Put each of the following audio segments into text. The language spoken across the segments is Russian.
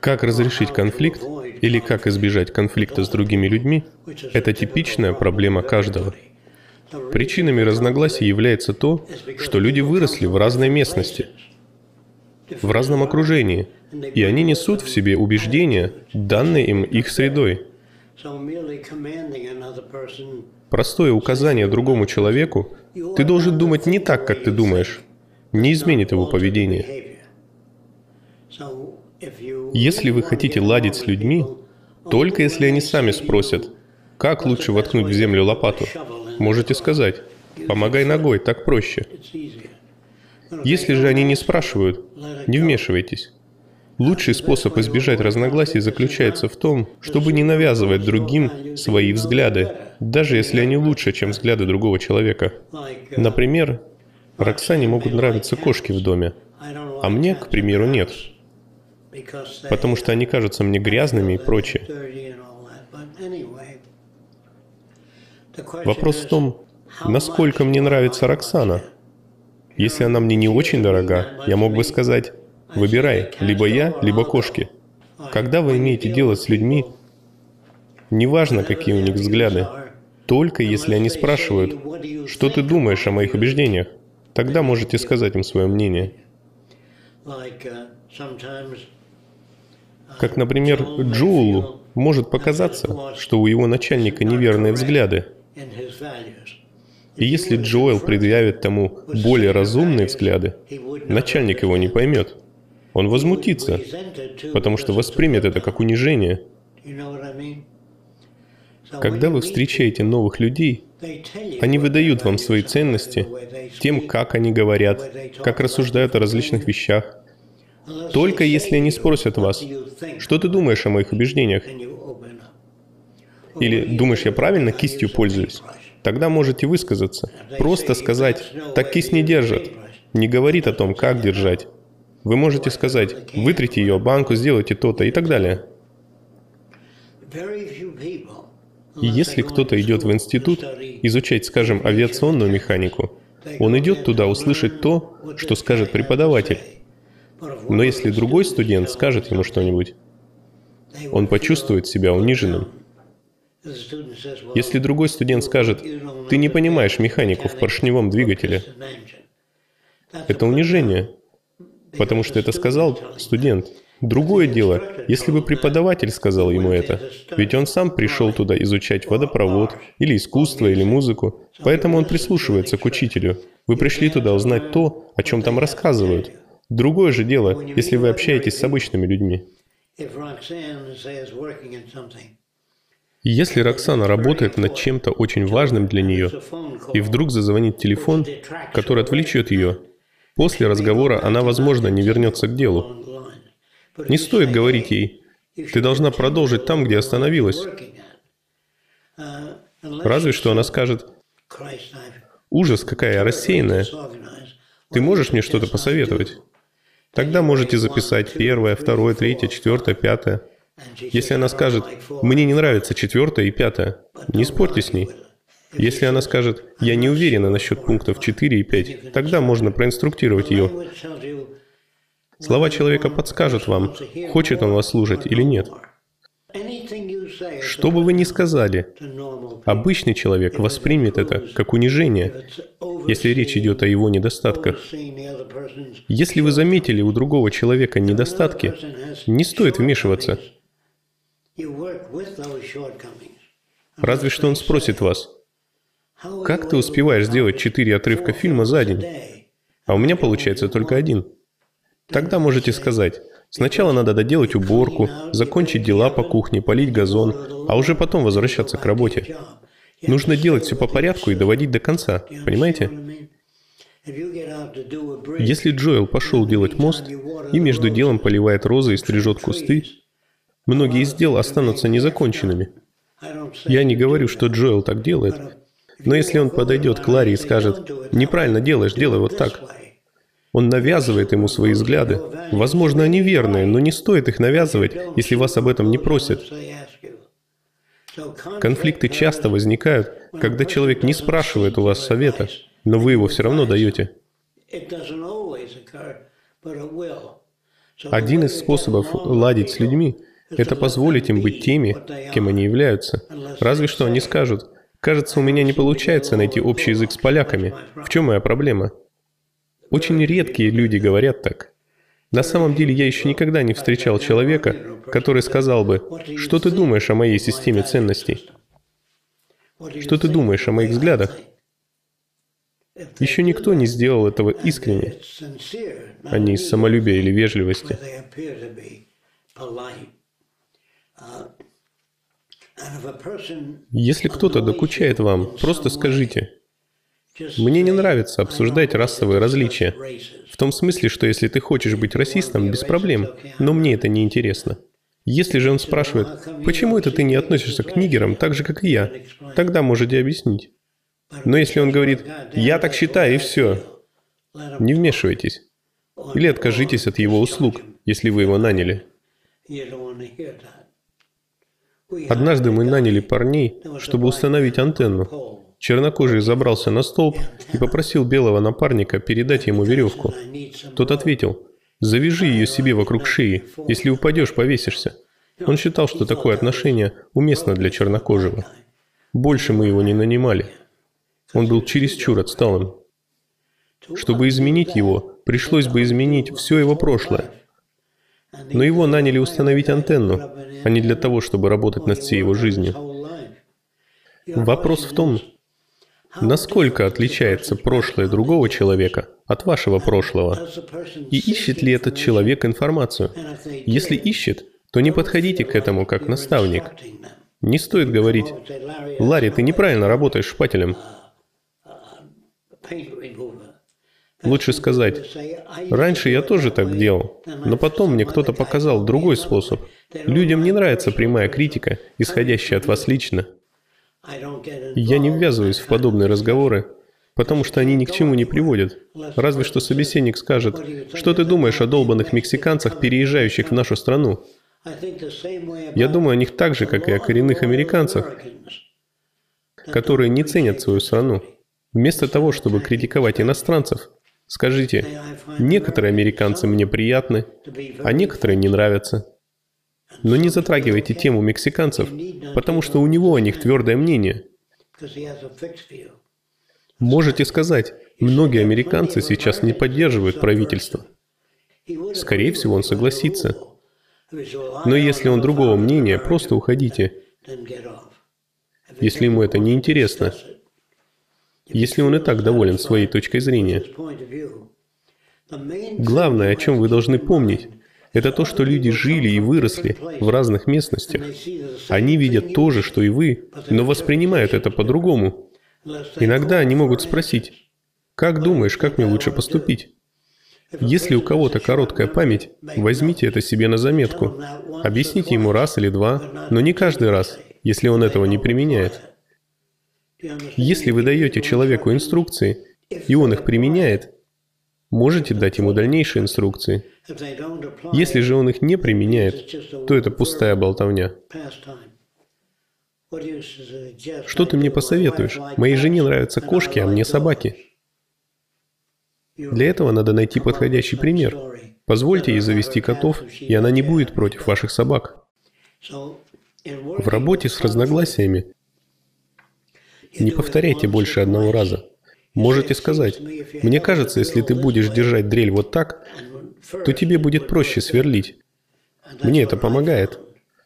Как разрешить конфликт или как избежать конфликта с другими людьми – это типичная проблема каждого. Причинами разногласий является то, что люди выросли в разной местности, в разном окружении, и они несут в себе убеждения, данные им их средой. Простое указание другому человеку «ты должен думать не так, как ты думаешь» не изменит его поведение. Если вы хотите ладить с людьми, только если они сами спросят, как лучше воткнуть в землю лопату, можете сказать, помогай ногой, так проще. Если же они не спрашивают, не вмешивайтесь. Лучший способ избежать разногласий заключается в том, чтобы не навязывать другим свои взгляды, даже если они лучше, чем взгляды другого человека. Например, Роксане могут нравиться кошки в доме, а мне, к примеру, нет. Потому что они кажутся мне грязными и прочее. Вопрос в том, насколько мне нравится Роксана. Если она мне не очень дорога, я мог бы сказать, выбирай, либо я, либо кошки. Когда вы имеете дело с людьми, неважно, какие у них взгляды, только если они спрашивают, что ты думаешь о моих убеждениях, тогда можете сказать им свое мнение. Как, например, Джоулу может показаться, что у его начальника неверные взгляды, и если Джоэл предъявит тому более разумные взгляды, начальник его не поймет. Он возмутится, потому что воспримет это как унижение. Когда вы встречаете новых людей, они выдают вам свои ценности тем, как они говорят, как рассуждают о различных вещах. Только если они спросят вас, что ты думаешь о моих убеждениях? Или думаешь, я правильно кистью пользуюсь? Тогда можете высказаться. Просто сказать, так кисть не держит. Не говорит о том, как держать. Вы можете сказать, вытрите ее банку, сделайте то-то и так далее. И если кто-то идет в институт изучать, скажем, авиационную механику, он идет туда услышать то, что скажет преподаватель. Но если другой студент скажет ему что-нибудь, он почувствует себя униженным. Если другой студент скажет, ты не понимаешь механику в поршневом двигателе, это унижение, потому что это сказал студент. Другое дело, если бы преподаватель сказал ему это, ведь он сам пришел туда изучать водопровод, или искусство, или музыку, поэтому он прислушивается к учителю. Вы пришли туда узнать то, о чем там рассказывают. Другое же дело, если вы общаетесь с обычными людьми. Если Роксана работает над чем-то очень важным для нее, и вдруг зазвонит телефон, который отвлечет ее, после разговора она, возможно, не вернется к делу. Не стоит говорить ей, ты должна продолжить там, где остановилась. Разве что она скажет, ужас, какая рассеянная. Ты можешь мне что-то посоветовать? Тогда можете записать первое, второе, третье, четвертое, пятое. Если она скажет, мне не нравится четвертое и пятое, не спорьте с ней. Если она скажет, я не уверена насчет пунктов 4 и 5, тогда можно проинструктировать ее. Слова человека подскажут вам, хочет он вас слушать или нет. Что бы вы ни сказали, обычный человек воспримет это как унижение, если речь идет о его недостатках. Если вы заметили у другого человека недостатки, не стоит вмешиваться. Разве что он спросит вас, как ты успеваешь сделать четыре отрывка фильма за день? А у меня получается только один – Тогда можете сказать, сначала надо доделать уборку, закончить дела по кухне, полить газон, а уже потом возвращаться к работе. Нужно делать все по порядку и доводить до конца, понимаете? Если Джоэл пошел делать мост и между делом поливает розы и стрижет кусты, многие из дел останутся незаконченными. Я не говорю, что Джоэл так делает, но если он подойдет к Ларе и скажет, «Неправильно делаешь, делай вот так», он навязывает ему свои взгляды. Возможно, они верные, но не стоит их навязывать, если вас об этом не просят. Конфликты часто возникают, когда человек не спрашивает у вас совета, но вы его все равно даете. Один из способов ладить с людьми – это позволить им быть теми, кем они являются. Разве что они скажут, «Кажется, у меня не получается найти общий язык с поляками. В чем моя проблема?» Очень редкие люди говорят так. На самом деле я еще никогда не встречал человека, который сказал бы, «Что ты думаешь о моей системе ценностей?» Что ты думаешь о моих взглядах? Еще никто не сделал этого искренне, а не из самолюбия или вежливости. Если кто-то докучает вам, просто скажите. Мне не нравится обсуждать расовые различия. В том смысле, что если ты хочешь быть расистом, без проблем, но мне это не интересно. Если же он спрашивает, почему это ты не относишься к нигерам так же, как и я, тогда можете объяснить. Но если он говорит, я так считаю и все, не вмешивайтесь. Или откажитесь от его услуг, если вы его наняли. Однажды мы наняли парней, чтобы установить антенну. Чернокожий забрался на столб и попросил белого напарника передать ему веревку. Тот ответил, Завяжи ее себе вокруг шеи. Если упадешь, повесишься. Он считал, что такое отношение уместно для чернокожего. Больше мы его не нанимали. Он был чересчур отсталым. Чтобы изменить его, пришлось бы изменить все его прошлое. Но его наняли установить антенну, а не для того, чтобы работать над всей его жизнью. Вопрос в том, насколько отличается прошлое другого человека от вашего прошлого? И ищет ли этот человек информацию? Если ищет, то не подходите к этому как наставник. Не стоит говорить, «Ларри, ты неправильно работаешь шпателем». Лучше сказать, раньше я тоже так делал, но потом мне кто-то показал другой способ. Людям не нравится прямая критика, исходящая от вас лично. Я не ввязываюсь в подобные разговоры, потому что они ни к чему не приводят. Разве что собеседник скажет, что ты думаешь о долбанных мексиканцах, переезжающих в нашу страну? Я думаю о них так же, как и о коренных американцах, которые не ценят свою страну. Вместо того, чтобы критиковать иностранцев, скажите, некоторые американцы мне приятны, а некоторые не нравятся. Но не затрагивайте тему мексиканцев, потому что у него о них твердое мнение. Можете сказать, многие американцы сейчас не поддерживают правительство. Скорее всего, он согласится. Но если он другого мнения, просто уходите. Если ему это не интересно. Если он и так доволен своей точкой зрения. Главное, о чем вы должны помнить, это то, что люди жили и выросли в разных местностях. Они видят то же, что и вы, но воспринимают это по-другому. Иногда они могут спросить, «Как думаешь, как мне лучше поступить?» Если у кого-то короткая память, возьмите это себе на заметку. Объясните ему раз или два, но не каждый раз, если он этого не применяет. Если вы даете человеку инструкции, и он их применяет, можете дать ему дальнейшие инструкции. Если же он их не применяет, то это пустая болтовня. Что ты мне посоветуешь? Моей жене нравятся кошки, а мне собаки. Для этого надо найти подходящий пример. Позвольте ей завести котов, и она не будет против ваших собак. В работе с разногласиями не повторяйте больше одного раза. Можете сказать, мне кажется, если ты будешь держать дрель вот так, то тебе будет проще сверлить. Мне это помогает.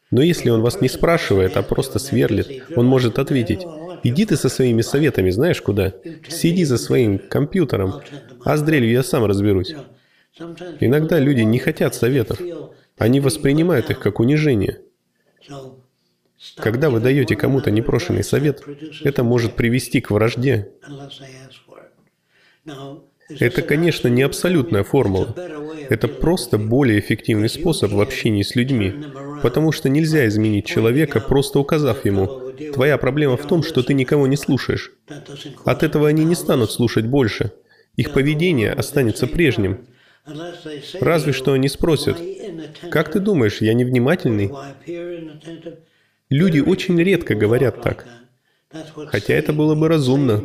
Но если он вас не спрашивает, а просто сверлит, он может ответить, иди ты со своими советами знаешь куда? Сиди за своим компьютером, а с дрелью я сам разберусь. Иногда люди не хотят советов. Они воспринимают их как унижение. Когда вы даете кому-то непрошенный совет, это может привести к вражде. Это, конечно, не абсолютная формула. Это просто более эффективный способ в общении с людьми, потому что нельзя изменить человека, просто указав ему, «Твоя проблема в том, что ты никого не слушаешь». От этого они не станут слушать больше. Их поведение останется прежним. Разве что они спросят, «Как ты думаешь, я невнимательный?» Люди очень редко говорят так, хотя это было бы разумно.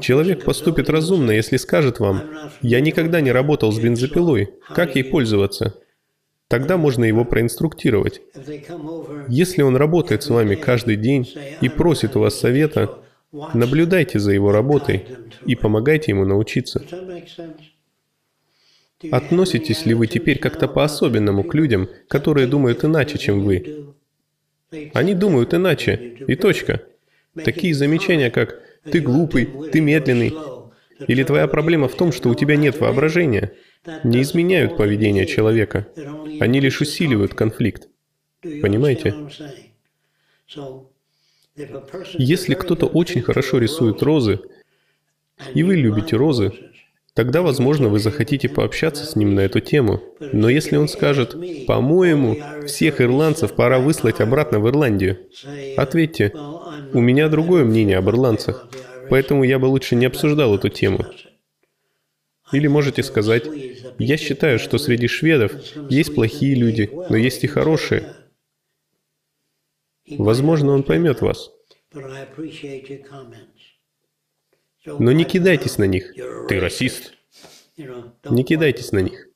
Человек поступит разумно, если скажет вам, «Я никогда не работал с бензопилой. Как ей пользоваться?» Тогда можно его проинструктировать. Если он работает с вами каждый день и просит у вас совета, наблюдайте за его работой и помогайте ему научиться. Относитесь ли вы теперь как-то по-особенному к людям, которые думают иначе, чем вы? Они думают иначе, и точка. Такие замечания, как «ты глупый», «ты медленный», или твоя проблема в том, что у тебя нет воображения, не изменяют поведение человека. Они лишь усиливают конфликт. Понимаете? Если кто-то очень хорошо рисует розы, и вы любите розы, Тогда, возможно, вы захотите пообщаться с ним на эту тему. Но если он скажет, «По-моему, всех ирландцев пора выслать обратно в Ирландию», ответьте, «У меня другое мнение об ирландцах, поэтому я бы лучше не обсуждал эту тему». Или можете сказать, «Я считаю, что среди шведов есть плохие люди, но есть и хорошие». Возможно, он поймет вас. Но не кидайтесь на них. Ты расист. Не кидайтесь на них.